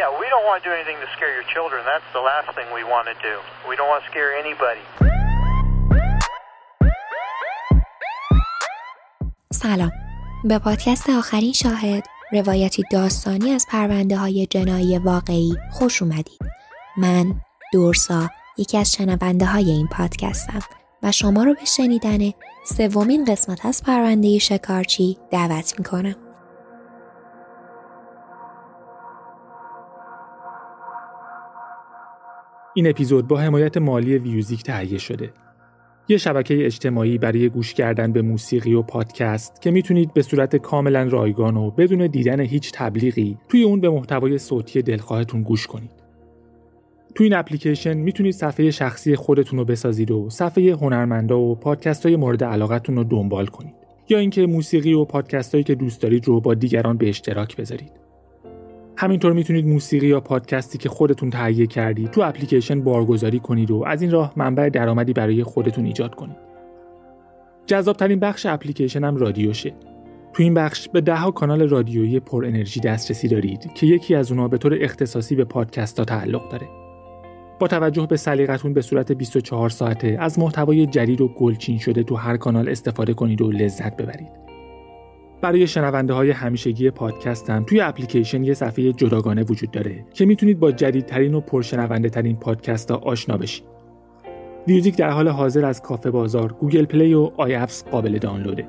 Yeah, we don't want to do anything to scare your children. That's the last thing we want to do. We don't want to scare anybody. سلام به پادکست آخرین شاهد روایتی داستانی از پرونده های جنایی واقعی خوش اومدید من دورسا یکی از شنونده های این پادکستم و شما رو به شنیدن سومین قسمت از پرونده شکارچی دعوت می‌کنم این اپیزود با حمایت مالی ویوزیک تهیه شده. یه شبکه اجتماعی برای گوش کردن به موسیقی و پادکست که می‌تونید به صورت کاملا رایگان و بدون دیدن هیچ تبلیغی توی اون به محتوای صوتی دلخواهتون گوش کنید. توی این اپلیکیشن می‌تونید صفحه شخصی خودتون رو بسازید و صفحه هنرمندا و پادکست های مورد علاقتون رو دنبال کنید. یا اینکه موسیقی و پادکست هایی که دوست دارید رو با دیگران به اشتراک بذارید. همینطور می‌تونید موسیقی یا پادکستی که خودتون تهیه کردید تو اپلیکیشن بارگذاری کنید و از این راه منبع درآمدی برای خودتون ایجاد کنید. جذابترین بخش اپلیکیشن هم رادیوشه. تو این بخش به دهها کانال رادیویی پر انرژی دسترسی دارید که یکی از اونها به طور اختصاصی به پادکست ها تعلق داره. با توجه به سلیقتون به صورت 24 ساعته از محتوای جدید و گلچین شده تو هر کانال استفاده کنید و لذت ببرید. برای شنونده های همیشگی پادکستم توی اپلیکیشن یه صفحه جداگانه وجود داره که می‌تونید با جدیدترین و پرشنونده ترین پادکست ها آشنا بشید. میوزیک در حال حاضر از کافه بازار، گوگل پلی و iApps قابل دانلوده.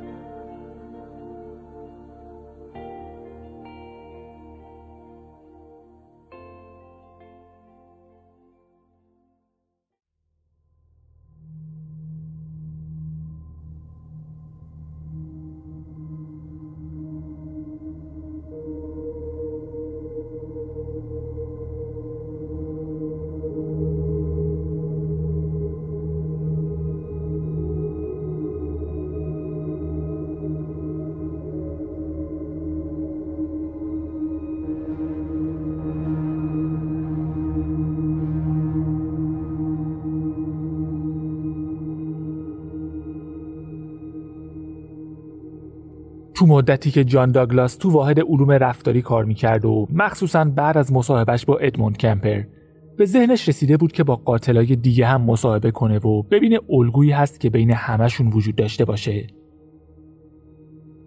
تو مدتی که جان داگلاس تو واحد علوم رفتاری کار می‌کرد و مخصوصا بعد از مصاحبهش با ادموند کمپر به ذهنش رسیده بود که با قاتلای دیگه هم مصاحبه کنه و ببینه الگویی هست که بین همشون وجود داشته باشه.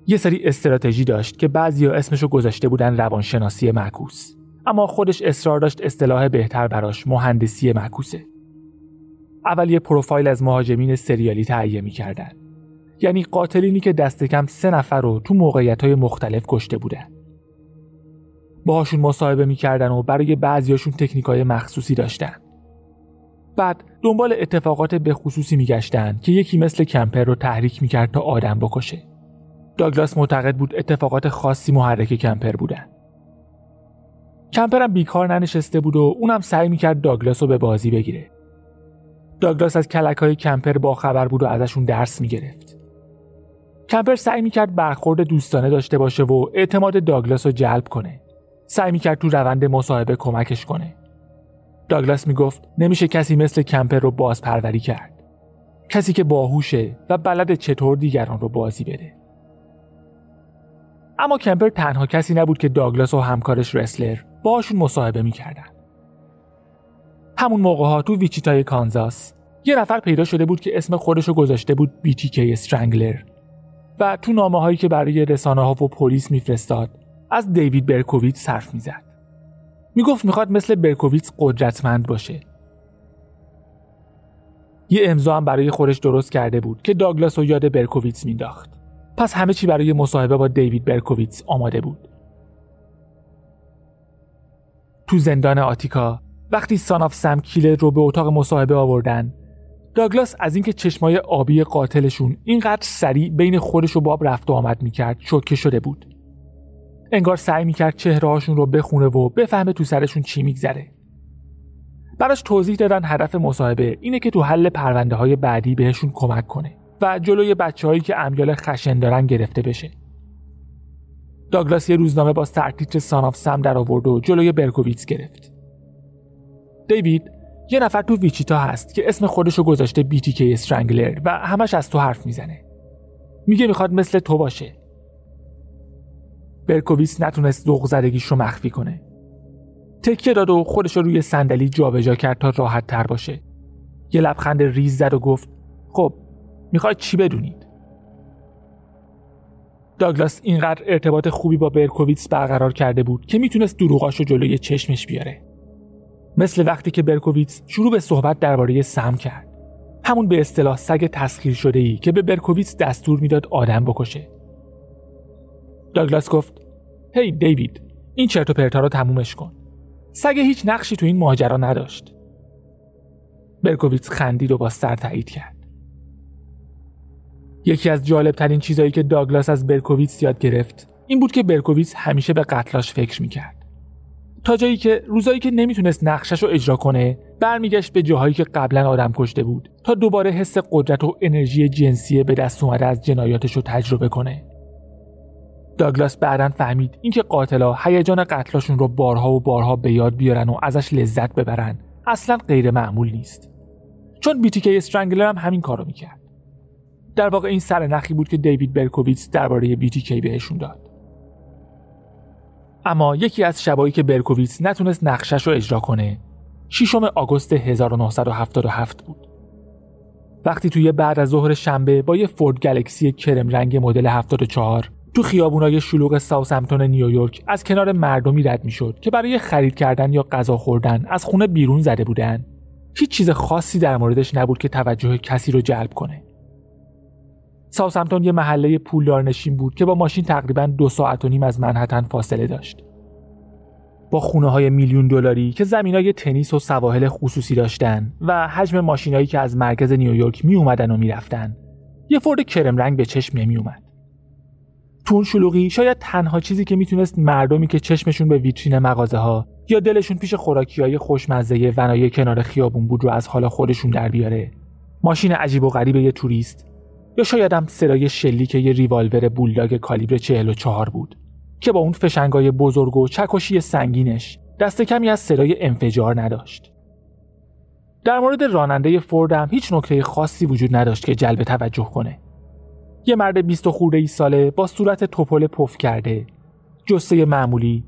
یه سری استراتژی داشت که بعضیا اسمشو گذاشته بودن روانشناسی معکوس اما خودش اصرار داشت اصطلاح بهتر براش مهندسی معکوسه. اول یه پروفایل از مهاجمین سریالی تهیه می‌کردن. یعنی قاتلینی که دست کم سه نفر رو تو موقعیت های مختلف کشته بودن باهاشون مصاحبه می‌کردن و برای بعضیاشون تکنیک های مخصوصی داشتن. بعد دنبال اتفاقات به خصوصی میگشتن که یکی مثل کمپر رو تحریک می‌کرد تا آدم بکشه. داگلاس معتقد بود اتفاقات خاصی محرک کمپر بودن کمپر هم بیکار ننشسته بود و اونم سعی می‌کرد داگلاس رو به بازی بگیره. داگلاس از کلک های کمپر با خبر بود و ازشون درس می‌گرفت. کمپر سعی می‌کرد برخورد دوستانه داشته باشه و اعتماد داگلاس رو جلب کنه. سعی می‌کرد تو روند مصاحبه کمکش کنه. داگلاس می‌گفت نمیشه کسی مثل کمپر رو بازپروری کرد. کسی که باهوشه و بلد چطور دیگران رو بازی بده. اما کمپر تنها کسی نبود که داگلاس و همکارش رسلر باشون مصاحبه می‌کردن. همون موقع ها تو ویچیتای کانزاس یه نفر پیدا شده بود که اسم خودش رو گذاشته بود BTK Strangler و تو نامه هایی که برای رسانه ها و پلیس میفرستاد از دیوید برکوویتس حرف می‌زد. می‌گفت می‌خواد مثل برکوویتس قدرتمند باشه. یه امضا هم برای خودش درست کرده بود که داگلاس و یاد برکوویتس مینداخت. پس همه چی برای مصاحبه با دیوید برکوویتس آماده بود. تو زندان آتیکا وقتی ساناف سم کیلر رو به اتاق مصاحبه آوردن داگلاس از اینکه چشمای آبی قاتلشون اینقدر سریع بین خودش و باب رفت و آمد می‌کرد شوکه شده بود. انگار سعی می‌کرد چهرههاشون رو بخونه و بفهمه تو سرشون چی میگذره. براش توضیح دادن هدف مصاحبه اینه که تو حل پرونده های بعدی بهشون کمک کنه و جلوی بچههایی که امیال خشن دارن گرفته بشه. داگلاس یه روزنامه با سرتیتر Son of Sam در آورد و جلوی برکوویتس گرفت. دیوید یه نفر تو ویچیتا هست که اسم خودشو گذاشته BTK Strangler و همش از تو حرف می‌زنه. میگه می‌خواد مثل تو باشه. برکوویتس نتونست ذوق زدگیش رو مخفی کنه. تکیه داد و خودش رو روی صندلی جابجا کرد تا راحت تر باشه. یه لبخند ریز زد و گفت خب می‌خواید چی بدونید؟ داگلاس اینقدر ارتباط خوبی با برکوویتس برقرار کرده بود که می‌تونست دروغاش رو جلوی چشمش بیاره. مثل وقتی که برکوویتس شروع به صحبت درباره سم کرد. همون به اصطلاح سگ تسخیر شده ای که به برکوویتس دستور می‌داد آدم بکشه. داگلاس گفت هی دیوید این چرت و پرتا رو تمومش کن. سگ هیچ نقشی تو این ماجرا نداشت. برکوویتس خندید و با سر تایید کرد. یکی از جالب ترین چیزایی که داگلاس از برکوویتس یاد گرفت این بود که برکوویتس همیشه به قتلاش فکر می‌کرد. تا جایی که روزایی که نمی‌تونست نقشش رو اجرا کنه برمیگشت به جاهایی که قبلا آدم کشته بود تا دوباره حس قدرت و انرژی جنسی به دست اومده از جنایاتش رو تجربه کنه. داگلاس بعدا فهمید اینکه قاتلا هیجان قتلاشون رو بارها و بارها به یاد بیارن و ازش لذت ببرن اصلا غیر معمول نیست. چون BTK Strangler هم همین کارو می‌کرد. در واقع این سر نخی بود که دیوید برکوویتس درباره BTK بهشون داد. اما یکی از شبایی که برکوویتس نتونست نقشش رو اجرا کنه ششم آگوست 1977 بود. وقتی توی بعد از ظهر شنبه با یه فورد گلکسی کرم رنگ مدل 74 تو خیابونای شلوغ ساوثهمپتون نیویورک از کنار مردمی رد می‌شد که برای خرید کردن یا غذا خوردن از خونه بیرون زده بودن. هیچ چیز خاصی در موردش نبود که توجه کسی رو جلب کنه. ساوثهمپتون یه محله پولدار نشین بود که با ماشین تقریبا دو ساعت و نیم از منحتن فاصله داشت. با خونه های میلیون دلاری که زمین های تنیس و سواحل خصوصی داشتن و حجم ماشینایی که از مرکز نیویورک می اومدن و می‌رفتن یه فورد کرم رنگ به چشم نمی اومد تو اون شلوغی شاید تنها چیزی که می‌تونست مردمی که چشمشون به ویترین مغازه ها یا دلشون پیش خوراکی های خوشمزه ونای کنار خیابون بود رو از حالا خودشون در بیاره ماشین عجیب و غریب یه توریست یا شاید هم صدای شلیک یه ریوالور بولداگ کالیبر 44 بود که با اون فشنگای بزرگ و چکشی سنگینش دست کمی از صدای انفجار نداشت. در مورد راننده فورد هم هیچ نکته خاصی وجود نداشت که جلب توجه کنه. یه مرد بیست و خورده ای ساله با صورت توپل پف کرده جسه معمولی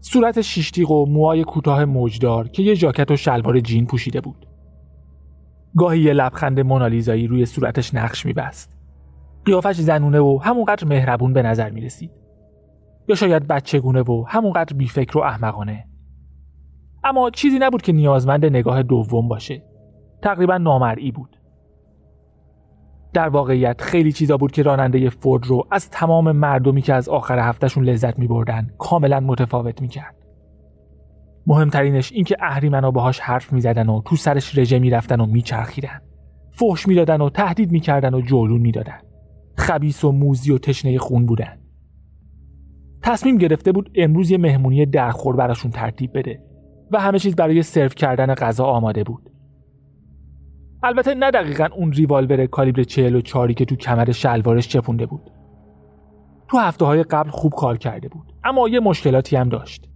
صورت شیشتیق و موهای کوتاه موجدار که یه ژاکت و شلوار جین پوشیده بود. گاهی یه لبخند مونالیزایی روی صورتش نقش میبست. قیافش زنونه و همونقدر مهربون به نظر می‌رسید. یا شاید بچگونه و همونقدر بیفکر و احمقانه. اما چیزی نبود که نیازمند نگاه دوم باشه. تقریبا نامرئی بود. در واقعیت خیلی چیزا بود که راننده فورد رو از تمام مردمی که از آخر هفتهشون لذت می بردن کاملا متفاوت می کرد. مهمترینش این که اهریمنا باهاش حرف می‌زدن و تو سرش رژه می‌رفتن و میچرخیدن. فحش می‌دادن و تهدید می‌کردن و جولون می‌دادن. خبیس و موزی و تشنه خون بودن. تصمیم گرفته بود امروز یه مهمونی درخور براشون ترتیب بده و همه چیز برای سرو کردن غذا آماده بود. البته نه دقیقا اون ریوالور کالیبر 44 که تو کمر شلوارش چپونده بود. تو هفته های قبل خوب کار کرده بود اما یه مشکلاتی هم داشت.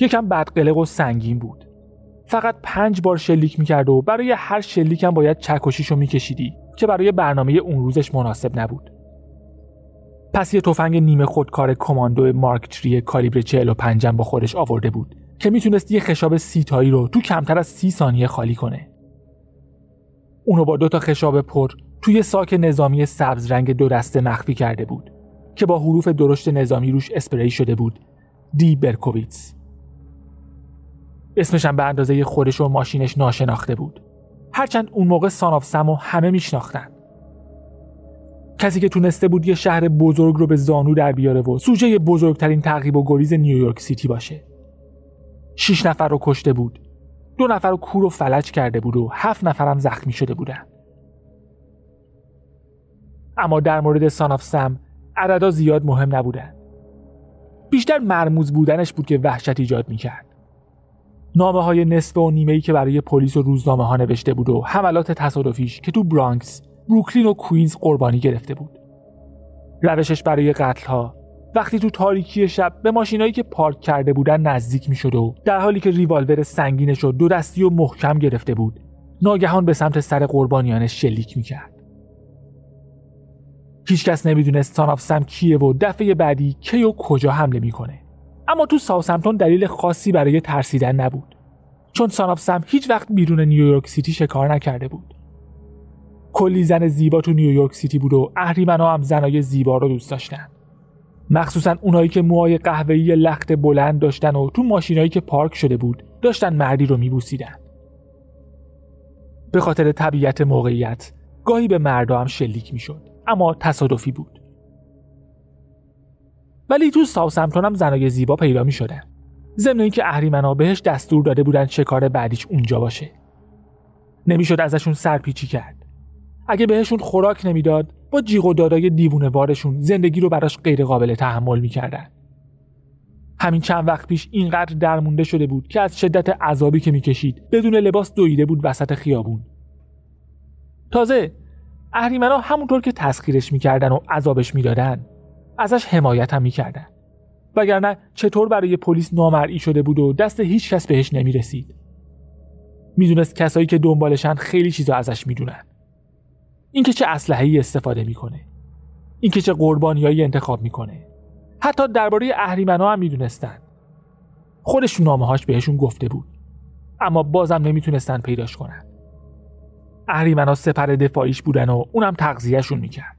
یکم بدقلق و سنگین بود. فقط پنج بار شلیک می‌کرد و برای هر شلیک هم باید چکشیشو میکشیدی که برای برنامه اون روزش مناسب نبود. پس یه تفنگ نیمه خودکار کماندو مارک تری کالیبر 45 با خودش آورده بود که می‌تونست یه خشاب سی تایی رو تو کمتر از سی ثانیه خالی کنه. اونو با دو تا خشاب پر توی ساک نظامی سبز رنگ دو دسته مخفی کرده بود که با حروف درشت نظامی روش اسپری شده بود دی برکوویتس. اسمش هم به اندازه خودش و ماشینش ناشناخته بود. هرچند اون موقع ساناف سمو همه میشناختن. کسی که تونسته بود یه شهر بزرگ رو به زانو در بیاره و سوژه بزرگترین تعقیب و گریز نیویورک سیتی باشه. شیش نفر رو کشته بود. دو نفر رو کور و فلج کرده بود و هفت نفرم زخمی شده بودن. اما در مورد ساناف سم عددا زیاد مهم نبودن. بیشتر مرموز بودنش بود که وحشت ایجاد می‌کرد. نامه های نصف و نیمه ای که برای پلیس و روزنامه ها نوشته بود و حملات تصادفیش که تو برانکس، بروکلین و کوینز قربانی گرفته بود. روشش برای قتل ها وقتی تو تاریکی شب به ماشینایی که پارک کرده بودن نزدیک می‌شد و در حالی که ریوالور سنگینش رو دو دستی و محکم گرفته بود ناگهان به سمت سر قربانیانش شلیک می‌کرد. هیچکس نمی‌دونست Son of Sam کیه و دفعه بعدی کی و کجا حمله می‌کنه. اما تو ساوثهمپتون دلیل خاصی برای ترسیدن نبود. چون Son of Sam هیچ وقت بیرون نیویورک سیتی شکار نکرده بود. کلی زن زیبا تو نیویورک سیتی بود و اهریمنا هم زنای زیبا رو دوست داشتن. مخصوصا اونایی که موهای قهوه‌ای لخت بلند داشتن و تو ماشینایی که پارک شده بود داشتن مردی رو میبوسیدن. به خاطر طبیعت موقعیت گاهی به مردا هم شلیک می‌شد اما تصادفی بود. ولی تو ساوثهمپتون هم زنای زیبا پیدا می شدن ضمن اینکه اهریمنا بهش دستور داده بودن چه کار بعدیش اونجا باشه. نمی‌شد ازشون سرپیچی کرد. اگه بهشون خوراک نمی‌داد با جیغ و دادای دیوونه وارشون زندگی رو براش غیر قابل تحمل می‌کردن. همین چند وقت پیش اینقدر درمونده شده بود که از شدت عذابی که می‌کشید بدون لباس دویده بود وسط خیابون. تازه اهریمنا همونطور که تسخیرش می‌کردن و عذابش می‌دادن ازش حمایت هم می‌کردن. وگرنه چطور برای پلیس نامرئی شده بود و دست هیچ کس بهش نمی‌رسید. می‌دونست کسایی که دنبالشن خیلی چیزا ازش می‌دونن. اینکه چه اسلحه‌ای استفاده می‌کنه. اینکه چه قربانیایی انتخاب می‌کنه. حتی درباره اهریمنا هم می‌دونستن. خودشون نامه‌هاش بهشون گفته بود. اما بازم نمی‌تونستن پیداش کنن. اهریمنا سپر دفاعیش بودن و اونم تغذیهشون می‌کرد.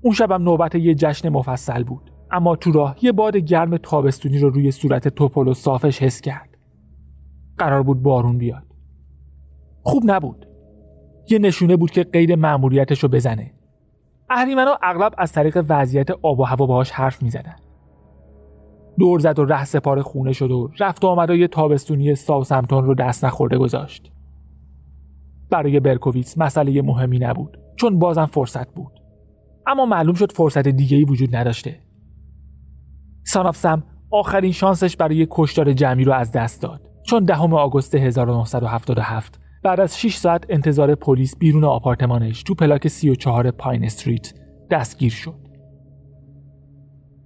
اون شبم نوبت یه جشن مفصل بود. اما تو راه یه باد گرم تابستونی رو روی صورت توپل و صافش حس کرد. قرار بود بارون بیاد. خوب نبود. یه نشونه بود که قید مأموریتش رو بزنه اهریمنا اغلب از طریق وضعیت آب و هوا باهاش حرف می‌زدن. دور زد و ره سپار خونه شد و رفت و آمدای تابستونی ساوسمتون رو دست نخورده گذاشت. برای برکوویتس مسئله مهمی نبود چون بازم فرصت بود. اما معلوم شد فرصت دیگه ای وجود نداشته سانافسم آخرین شانسش برای کشتار جمعی رو از دست داد چون دهم آگوست 1977 بعد از 6 ساعت انتظار پلیس بیرون آپارتمانش تو پلاک 34 پاین استریت دستگیر شد.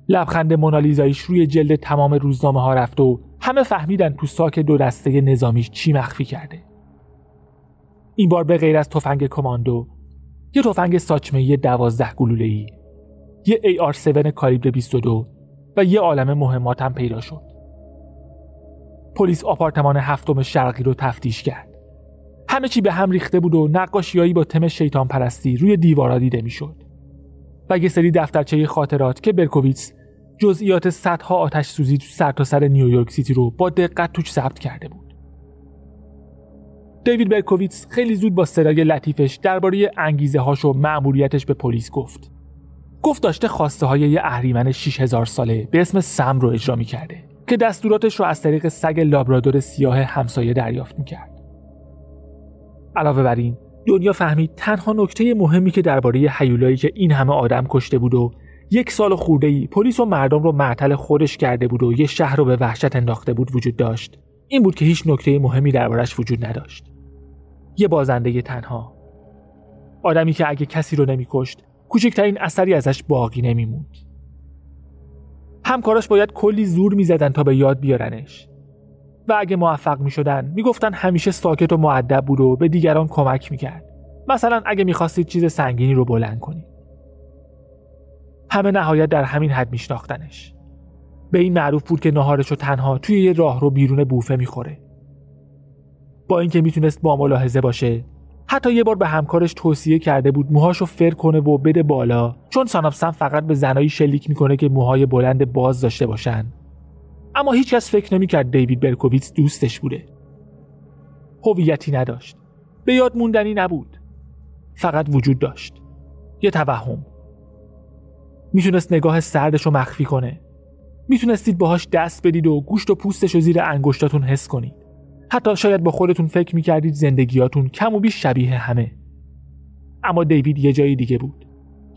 لبخند مونالیزایش روی جلد تمام روزنامه ها رفت و همه فهمیدن تو ساک دو دسته نظامیش چی مخفی کرده. این بار به غیر از تفنگ کماندو یه تفنگ ساچمه 12 گلوله ای یه AR-7 کالیبر 22 و یه عالم مهمات هم پیدا شد. پلیس آپارتمان هفتم شرقی رو تفتیش کرد. همه چی به هم ریخته بود و نقاشیایی با تم شیطان پرستی روی دیوارا دیده می‌شد. و یه سری دفترچه خاطرات که برکوویتس جزئیات صدها آتش سوزی تو سرتاسر سر نیویورک سیتی رو با دقت توش ثبت کرده بود. دیوید برکوویتس خیلی زود با صدای لطیفش درباره انگیزه هاش و مأموریتش به پلیس گفت. گفت داشته خواسته های یه اهریمن 6000 ساله به اسم سم رو اجرا می‌کرده که دستوراتش رو از طریق سگ لابرادور سیاه همسایه دریافت می‌کرد. علاوه بر این دنیا فهمید تنها نکته مهمی که درباره حیولایی که این همه آدم کشته بود و یک سال خورده ای پلیس و مردم رو معطل خودش کرده بود و یه شهر رو به وحشت انداخته بود وجود داشت این بود که هیچ نکته مهمی دربارش وجود نداشت یه بازنده تنها آدمی که اگه کسی رو نمیکشت کوچکترین اثری ازش باقی نمیموند همکاراش باید کلی زور می‌زدن تا به یاد بیارنش و اگه موفق می شدن می گفتن همیشه ساکت و معدب بود و به دیگران کمک می کرد. مثلا اگه می‌خواستید چیز سنگینی رو بلند کنید. همه نهایت در همین حد میشناختنش. به این معروف بود که نهارش تنها توی یه راه رو بیرون بوفه می‌خوره. با اینکه می‌تونست با ملاحظه باشه. حتی یه بار به همکارش توصیه کرده بود موهاشو فر کنه و بده بالا چون سانافسن فقط به زنایی شلیک می‌کنه که موهای بلند باز داشته باشن. اما هیچکس فکر نمی‌کرد دیوید برکوویتس دوستش بوده. هویتی نداشت. به یاد موندنی نبود. فقط وجود داشت. یه توهم. می‌تونست نگاه سردش رو مخفی کنه. می‌تونستید باهاش دست بدید و گوشت و پوستش رو زیر انگشتاتون حس کنید. حتی شاید با خودتون فکر می‌کردید زندگیاتون کم و بیش شبیه همه. اما دیوید یه جای دیگه بود.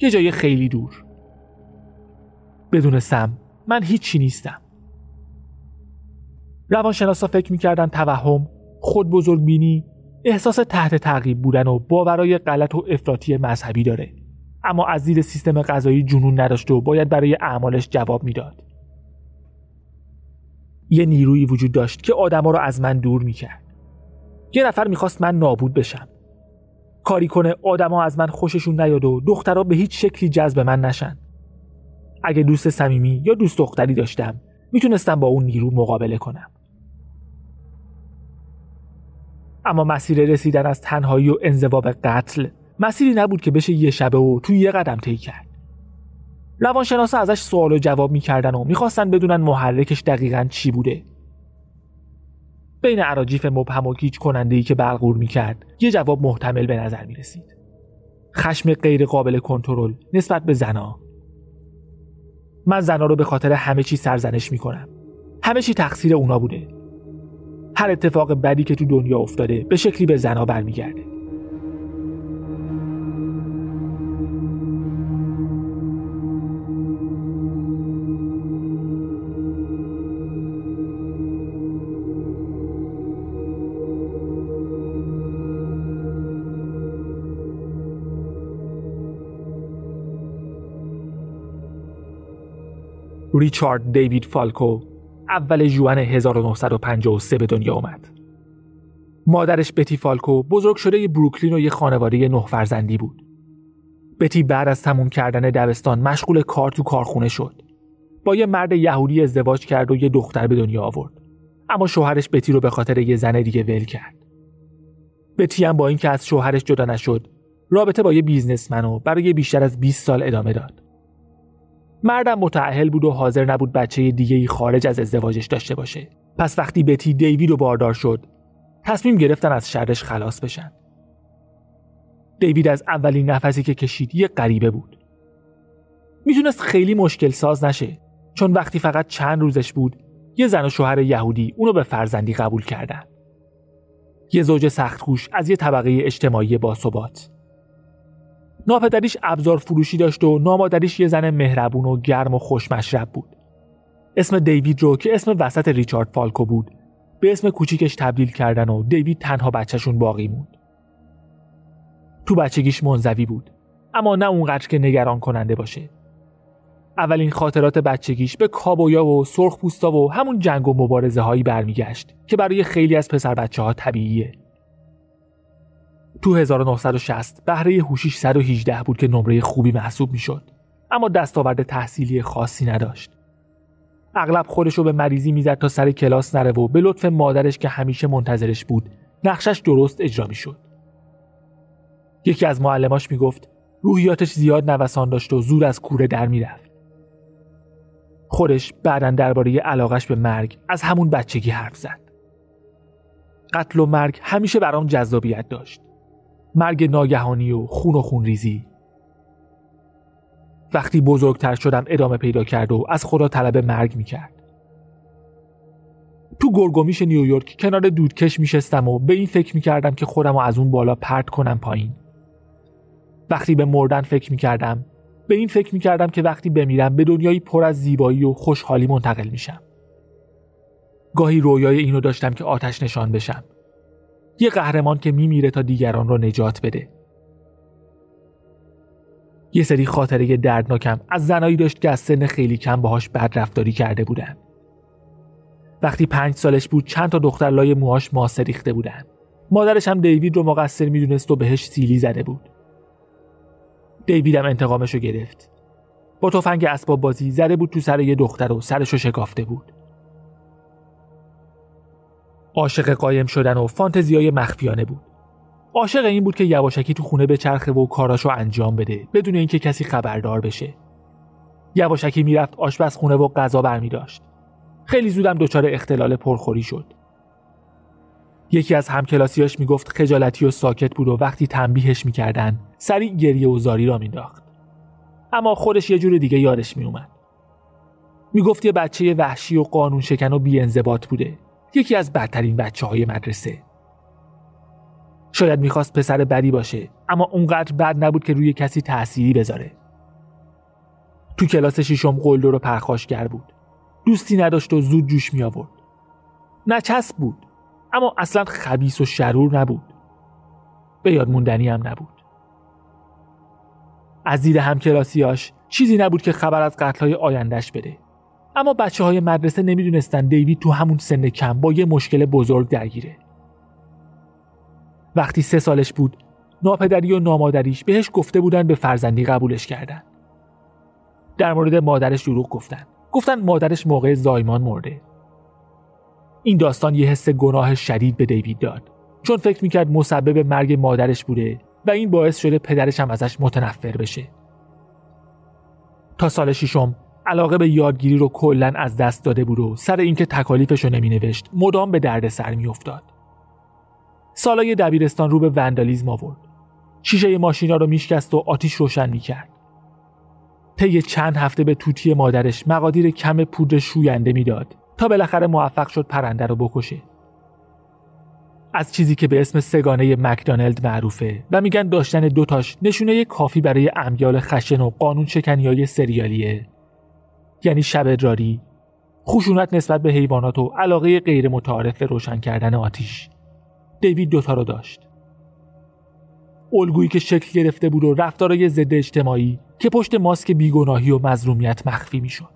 یه جای خیلی دور. بدون سم من هیچی نیستم. روانشناسا فکر می‌کردن توهم خود بزرگ بینی احساس تحت تعقیب بودن و باورای غلط و افراطی مذهبی داره. اما از دید سیستم غذایی جنون نداشت و باید برای اعمالش جواب می‌داد. یه نیرویی وجود داشت که آدما رو از من دور می‌کرد. یه نفر می‌خواست من نابود بشم. کاری کنه آدما از من خوششون نیاد و دخترها به هیچ شکلی جذب من نشن. اگه دوست صمیمی یا دوست دختری داشتم می‌تونستم با اون نیرو مقابله کنم. اما مسیر رسیدن از تنهایی و انزوا قتل مسیری نبود که بشه یه شبه و توی یه قدم طی کرد. روانشناسا ازش سوال و جواب می‌کردن و می‌خواستن بدونن محرکش دقیقا چی بوده. بین عراجیف مبهم و گیج کننده ای که برقور می‌کرد یه جواب محتمل به نظر می‌رسید. خشم غیر قابل کنترل نسبت به زنا. من زنا رو به خاطر همه چی سرزنش می‌کنم. همه چی تقصیر اونا بوده. هر اتفاق بدی که تو دنیا افتاده به شکلی به زنا برمیگرده. ریچارد دیوید فالکو اول جوان 1953 به دنیا آمد. مادرش بتی فالکو بزرگ شده بروکلین و یه خانواده نه فرزندی بود. بتی بعد از تموم کردن دبستان مشغول کار تو کارخونه شد. با یه مرد یهودی ازدواج کرد و یه دختر به دنیا آورد. اما شوهرش بتی رو به خاطر یه زن دیگه ول کرد. بتی هم با اینکه از شوهرش جدا نشد، رابطه با یه بیزنسمن و برای بیشتر از 20 سال ادامه داد. مردم متعهل بود و حاضر نبود بچه دیگه ای خارج از ازدواجش داشته باشه. پس وقتی بتی دیوید رو باردار شد تصمیم گرفتن از شرش خلاص بشن. دیوید از اولین نفسی که کشید یه غریبه بود. می‌تونست خیلی مشکل ساز نشه چون وقتی فقط چند روزش بود یه زن و شوهر یهودی اونو به فرزندی قبول کردن. یه زوج سختگوش از یه طبقه اجتماعی باثبات. ناپدریش ابزار فروشی داشت و نامادریش یه زن مهربون و گرم و خوشمشرب بود. اسم دیوید رو که اسم وسط ریچارد فالکو بود به اسم کوچیکش تبدیل کردن و دیوید تنها بچهشون باقی موند. تو بچگیش منزوی بود اما نه اونقدر که نگران کننده باشه. اولین خاطرات بچگیش به کابویا و سرخ پوستا و همون جنگ و مبارزه هایی برمیگشت که برای خیلی از پسر بچه ها طبیعیه. تو 1960 بهره هوشیش 118 بود که نمره خوبی محسوب می‌شد. اما دستاورد تحصیلی خاصی نداشت. اغلب خودش رو به مریضی می‌زد تا سر کلاس نره و به لطف مادرش که همیشه منتظرش بود نقشش درست اجرا می‌شد. یکی از معلماش می‌گفت روحیاتش زیاد نوسان داشت و زور از کوره در می‌رفت. خودش بعدا درباره علاقش به مرگ از همون بچگی حرف زد. قتل و مرگ همیشه برام جذابیت داشت. مرگ ناگهانی و خون و خون ریزی وقتی بزرگتر شدم ادامه پیدا کرد و از خدا طلب مرگ می‌کرد. تو گرگومیش نیویورک کنار دودکش میشستم و به این فکر می‌کردم که خودم رو از اون بالا پرت کنم پایین. وقتی به مردن فکر می‌کردم به این فکر می‌کردم که وقتی بمیرم به دنیایی پر از زیبایی و خوشحالی منتقل میشم. گاهی رویای اینو داشتم که آتش نشان بشم. یه قهرمان که میمیره تا دیگران را نجات بده. یه سری خاطره دردناکم از زنایی داشت که از سن خیلی کم باهاش بد رفتاری کرده بودن. وقتی پنج سالش بود چند تا دختر لای موهاش ماسه ریخته بودن. مادرش هم دیوید رو مقصر می‌دونست و بهش سیلی زده بود. دیوید هم انتقامش رو گرفت. با تفنگ اسباب بازی زده بود تو سر یه دختر و سرش رو شکافته بود. عاشق قایم شدن و فانتزیای مخفیانه بود. عاشق این بود که یواشکی تو خونه به چرخه و کاراشو انجام بده بدون اینکه کسی خبردار بشه. یواشکی می‌رفت آشپزخونه و غذا برمی داشت. خیلی زودم دچار اختلال پرخوری شد. یکی از همکلاسیاش می‌گفت خجالتی و ساکت بود و وقتی تنبیهش می‌کردن سریع گریه و زاری را مینداخت. اما خودش یه جور دیگه یادش میومد. می‌گفت یه بچه وحشی و قانون شکن و بیانضباط بوده. یکی از بدترین بچه های مدرسه. شاید می‌خواست پسر بدی باشه اما اونقدر بد نبود که روی کسی تأثیری بذاره. تو کلاس شیشم قلدر رو پرخاشگر بود. دوستی نداشت و زود جوش می آورد نچسب بود اما اصلا خبیس و شرور نبود. به یاد موندنی هم نبود. از دید همکلاسیاش چیزی نبود که خبر از قتلهای آیندهش بده. اما بچه های مدرسه نمی‌دونستن دیوید تو همون سن کم با یه مشکل بزرگ درگیره. وقتی سه سالش بود ناپدری و نامادریش بهش گفته بودن به فرزندی قبولش کردن. در مورد مادرش دروغ گفتن. گفتن مادرش موقع زایمان مرده. این داستان یه حس گناه شدید به دیوید داد. چون فکر می‌کرد مسبب مرگ مادرش بوده و این باعث شده پدرش هم ازش متنفر بشه. تا سال ششم علاقه به یادگیری رو کلا از دست داده بود و سر اینکه تکالیفش رو نمینوشت مدام به درد سر میافتاد. سالای دبیرستان رو به وندالیزم آورد. شیشه ماشینا رو میشکست و آتیش روشن می‌کرد. طی چند هفته به توتی مادرش مقادیر کم پودر شوینده می‌داد تا بالاخره موفق شد پرنده رو بکشه. از چیزی که به اسم سگانه مکدانلد معروفه و میگن داشتن دوتاش نشونه کافی برای امیال خشن و قانون شکنی های سریالیه یعنی شب ادراری. خشونت نسبت به حیوانات و علاقه غیر متعارف روشن کردن آتیش. دیوید دوتا رو داشت. الگویی که شکل گرفته بود و رفتارای ضد اجتماعی که پشت ماسک بیگناهی و مظلومیت مخفی می‌شد.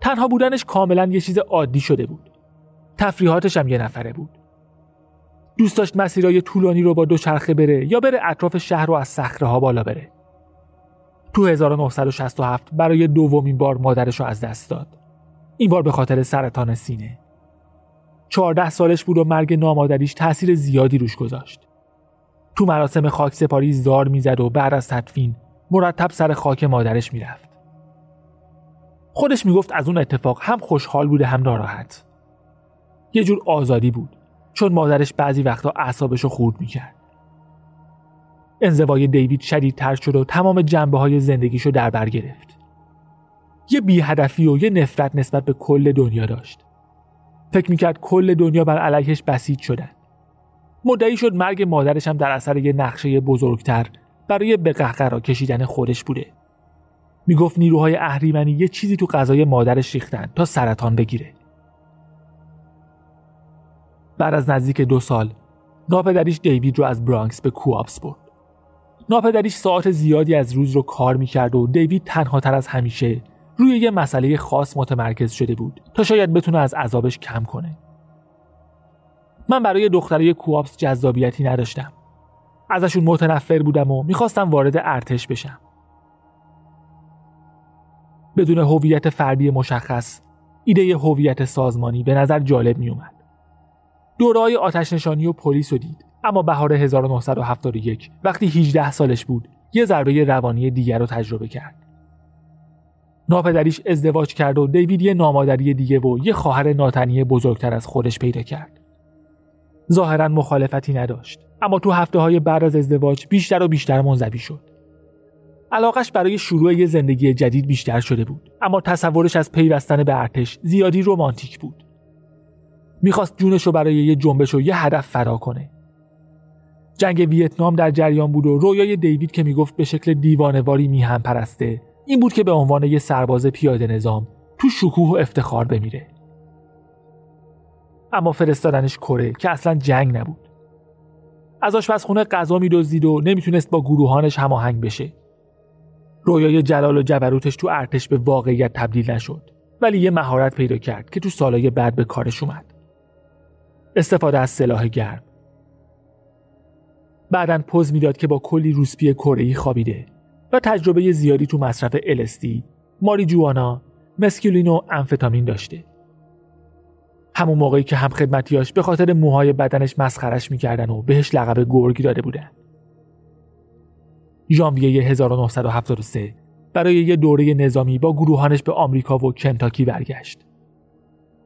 تنها بودنش کاملا یه چیز عادی شده بود. تفریحاتش هم یه نفره بود. دوست داشت مسیرهای طولانی رو با دوچرخه بره یا بره اطراف شهر رو از صخره ها بالا بره. تو 1967 برای دومین بار مادرش رو از دست داد. این بار به خاطر سرطان سینه. 14 سالش بود و مرگ نامادریش تاثیر زیادی روش گذاشت. تو مراسم خاک سپاری زار می‌زد و بعد از تدفین مرتب سر خاک مادرش می‌رفت. خودش می‌گفت از اون اتفاق هم خوشحال بوده هم ناراحت. یه جور آزادی بود چون مادرش بعضی وقتا اعصابش رو خورد می‌کرد. انزوای دیوید شدیدتر شد و تمام جنبه های زندگیشو در بر گرفت. یه بیهدفی و یه نفرت نسبت به کل دنیا داشت. فکر می‌کرد کل دنیا بر علیهش بسیج شدن. مدعی شد مرگ مادرش هم در اثر یه نقشه بزرگتر برای به قهقرا کشیدن خودش بوده. می‌گفت نیروهای اهریمنی یه چیزی تو غذای مادرش ریختن تا سرطان بگیره. بعد از نزدیک دو سال ناپدریش دیوید رو از برانکس به کوآپس برد. ناپدریش ساعت زیادی از روز رو کار می‌کرد و دیوید تنها تر از همیشه روی یه مسئله خاص متمرکز شده بود تا شاید بتونه از عذابش کم کنه. من برای دخترای کوآپس جذابیتی نداشتم. ازشون متنفر بودم و می‌خواستم وارد ارتش بشم. بدون هویت فردی مشخص ایده هویت سازمانی به نظر جالب میومد دورای آتش نشانی و پلیس رو دید. اما بهار 1971 وقتی 18 سالش بود یه ضربه روانی دیگر رو تجربه کرد. ناپدریش ازدواج کرد و دیوید یه نامادری دیگه و یه خواهر ناتنی بزرگتر از خودش پیدا کرد. ظاهرا مخالفتی نداشت اما تو هفته های بعد از ازدواج بیشتر و بیشتر منزوی شد. علاقش برای شروع یه زندگی جدید بیشتر شده بود اما تصورش از پیوستن به ارتش زیادی رومانتیک بود. می‌خواست جونش رو برای یه جنبش و یه هدف فرا کنه. جنگ ویتنام در جریان بود و رویای دیوید که می‌گفت به شکل دیوانواری میهم پرسته این بود که به عنوان یه سرباز پیاده نظام تو شکوه و افتخار بمیره. اما فرستادنش کره که اصلا جنگ نبود. از آشپزخونه غذا میدزدید و نمی‌تونست با گروهانش هماهنگ بشه. رویای جلال و جبروتش تو ارتش به واقعیت تبدیل نشد ولی یه مهارت پیدا کرد که تو سالهای بعد به کارش اومد. استفاده از سلاح گرم. بعدا پوز می‌داد که با کلی روسپی کره خوابیده و تجربه زیادی تو مصرف LSD، ماری جوانا، مسکولین و امفتامین داشته. همون موقعی که هم خدمتیاش به خاطر موهای بدنش مسخرش می‌کردن و بهش لقب گرگی داده بودن. ژانویه 1973 برای یه دوره نظامی با گروهانش به آمریکا و کنتاکی برگشت.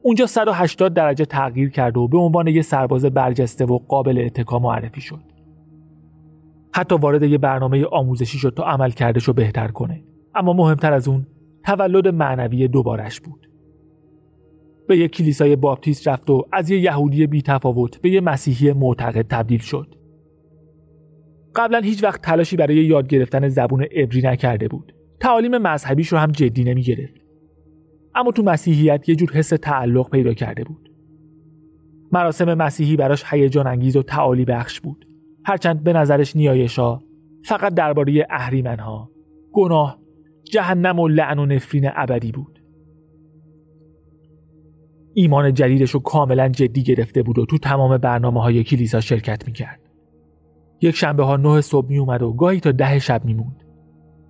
اونجا 180 درجه تغییر کرد و به عنوان یه سرباز برجسته و قابل اتکا معرفی شد. حتی وارد یه برنامه آموزشی شد تا عمل کردش رو بهتر کنه. اما مهمتر از اون تولد معنوی دوبارش بود. به یک کلیسای باپتیست رفت و از یه یهودی بی تفاوت به یه مسیحی معتقد تبدیل شد. قبلا هیچ وقت تلاشی برای یاد گرفتن زبون عبری نکرده بود. تعالیم مذهبیش رو هم جدی نمی گرفت. اما تو مسیحیت یه جور حس تعلق پیدا کرده بود. مراسم مسیحی براش هیجان انگیز و تعالی بخش بود. هرچند به نظرش نیایشا فقط درباره اهریمنها، گناه، جهنم و لعن و نفرین ابدی بود. ایمان جدیدش رو کاملا جدی گرفته بود و تو تمام برنامه های کلیسا شرکت می‌کرد. یک شنبه ها نه صبح می اومد و گاهی تا ده شب میموند.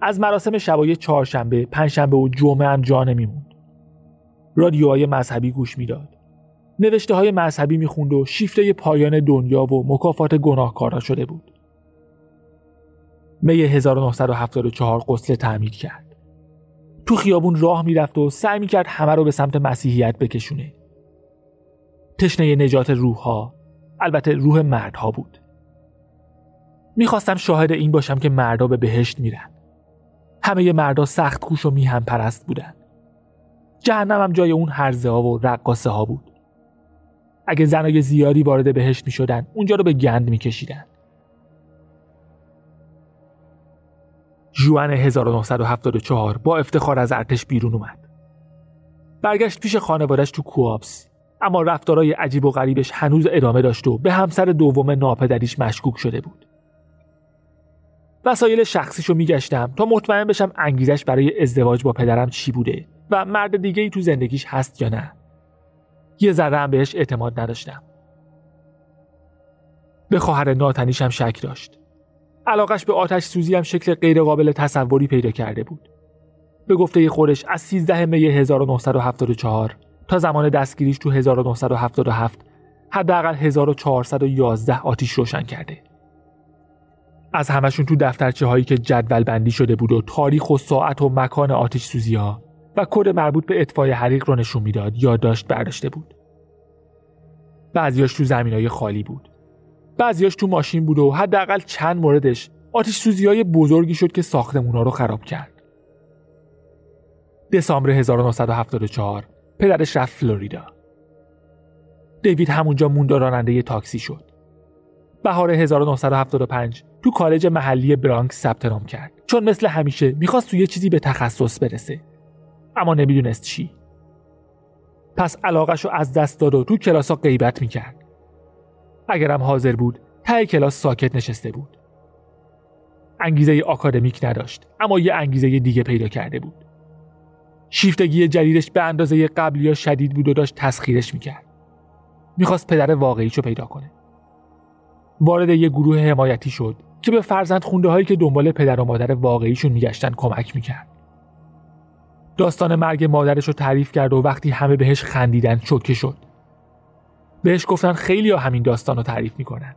از مراسم شبای چهارشنبه، پنجشنبه و جمعه هم جا نمیموند. رادیوهای مذهبی گوش می‌داد. نوشته های مذهبی می‌خوند و شیفته پایان دنیا و مکافات گناهکارا شده بود. می 1974 قسل تعمیر کرد. تو خیابون راه می‌رفت و سعی می‌کرد همه رو به سمت مسیحیت بکشونه. تشنه نجات روحها البته روح مردها بود. می‌خواستم شاهد این باشم که مردا به بهشت میرن. همه مردا سخت کوش و میهم پرست بودن. جهنم هم جای اون هرزه ها و رقاسه ها بود. اگه زنای زیادی وارد بهشت می‌شدن اونجا رو به گند میکشیدن. جوان 1974 با افتخار از ارتش بیرون اومد. برگشت پیش خانوادش تو کوابس اما رفتارای عجیب و غریبش هنوز ادامه داشت و به همسر دوم ناپدریش مشکوک شده بود. وسایل شخصیشو میگشتم تا مطمئن بشم انگیزش برای ازدواج با پدرم چی بوده و مرد دیگه ای تو زندگیش هست یا نه. یه ذره هم بهش اعتماد نداشتم. به خواهر ناتنیشم شک داشت. علاقش به آتش سوزی هم شکل غیرقابل تصوری پیدا کرده بود. به گفته خودش از 13 می 1974 تا زمان دستگیریش تو 1977 حداقل 1411 آتیش روشن کرده. از همشون تو دفترچه هایی که جدول بندی شده بود و تاریخ و ساعت و مکان آتیش سوزی ها و کد مربوط به اطفای حریق رو نشون می‌داد یا داشت برداشته بود. بعضیاش تو زمین های خالی بود. بعضیاش تو ماشین بود و حداقل چند موردش آتیش سوزی های بزرگی شد که ساختمونا رو خراب کرد. دسامبر 1974 پدرش رفت فلوریدا. دیوید همونجا موند راننده تاکسی شد. بهار 1975 تو کالج محلی برانکس ثبت نام کرد چون مثل همیشه می‌خواست توی چیزی به تخصص برسه اما نمی‌دونست چی. پس علاقش رو از دست داد و تو کلاسا غیبت می‌کرد. اگرم حاضر بود ته کلاس ساکت نشسته بود. انگیزه آکادمیک نداشت اما یه انگیزه دیگه پیدا کرده بود. شیفتگی جدیدش به اندازه قبلی ها شدید بود و داشت تسخیرش می‌کرد. می‌خواست پدر واقعیشو پیدا کنه. وارد یه گروه حمایتی شد که به فرزند خونده هایی که دنبال پدر و مادر واقعیشون میگشتن کمک می‌کرد. داستان مرگ مادرش رو تعریف کرد و وقتی همه بهش خندیدن شوکه شد. بهش گفتن خیلی ها همین داستان رو تعریف می‌کنن.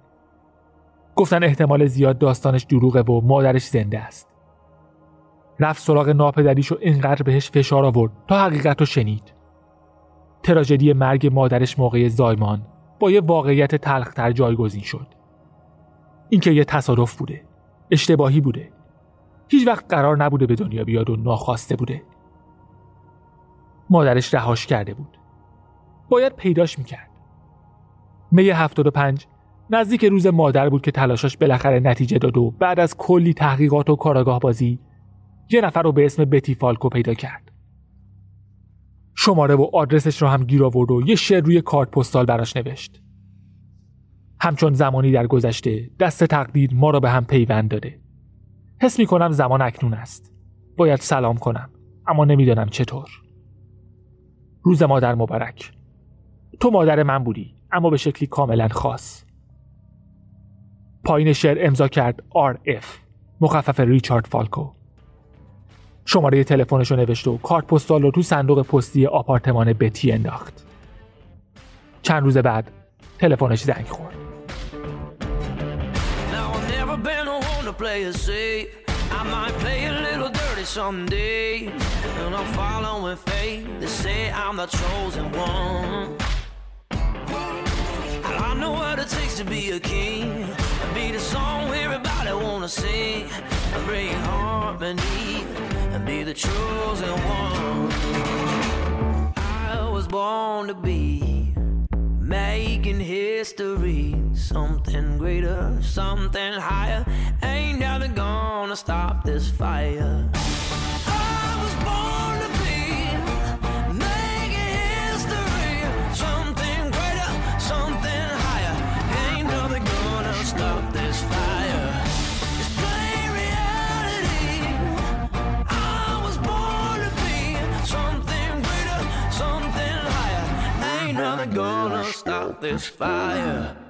گفتن احتمال زیاد داستانش دروغه و مادرش زنده است. رفت سراغ ناپدریش و اینقدر بهش فشار آورد تا حقیقت رو شنید. تراژدی مرگ مادرش موقع زایمان با یه واقعیت تلختر جایگزین شد. اینکه یه تصادف بوده اشتباهی بوده. هیچ وقت قرار نبوده به دنیا بیاد و ناخواسته بوده. مادرش رهاش کرده بود. باید پیداش می‌کرد. می 75 نزدیک روز مادر بود که تلاشاش بالاخره نتیجه داد و بعد از کلی تحقیقات و کاراگاه بازی یه نفر رو به اسم بتی فالکو پیدا کرد. شماره و آدرسش رو هم گیر آورد و یه شعر روی کارت پستال براش نوشت. همچون زمانی در گذشته دست تقدیر ما را به هم پیوند داده. حس می کنم زمان اکنون است. باید سلام کنم اما نمی‌دانم چطور. روز مادر مبارک. تو مادر من بودی اما به شکلی کاملا خاص. پایین شعر امضا کرد RF مخفف ریچارد فالکو. شماره تلفنش رو نوشت و کارت پستال رو تو صندوق پستی آپارتمان بتی انداخت. چند روز بعد تلفنش زنگ خورد. I might play a little dirty someday. And I'm following fate. They say I'm the chosen one. I know what it takes to be a king. And be the song everybody wanna sing. And bring harmony. And be the chosen one. I was born to be making history. Something greater, something higher. Ain't nothing gonna stop this fire. out this fire.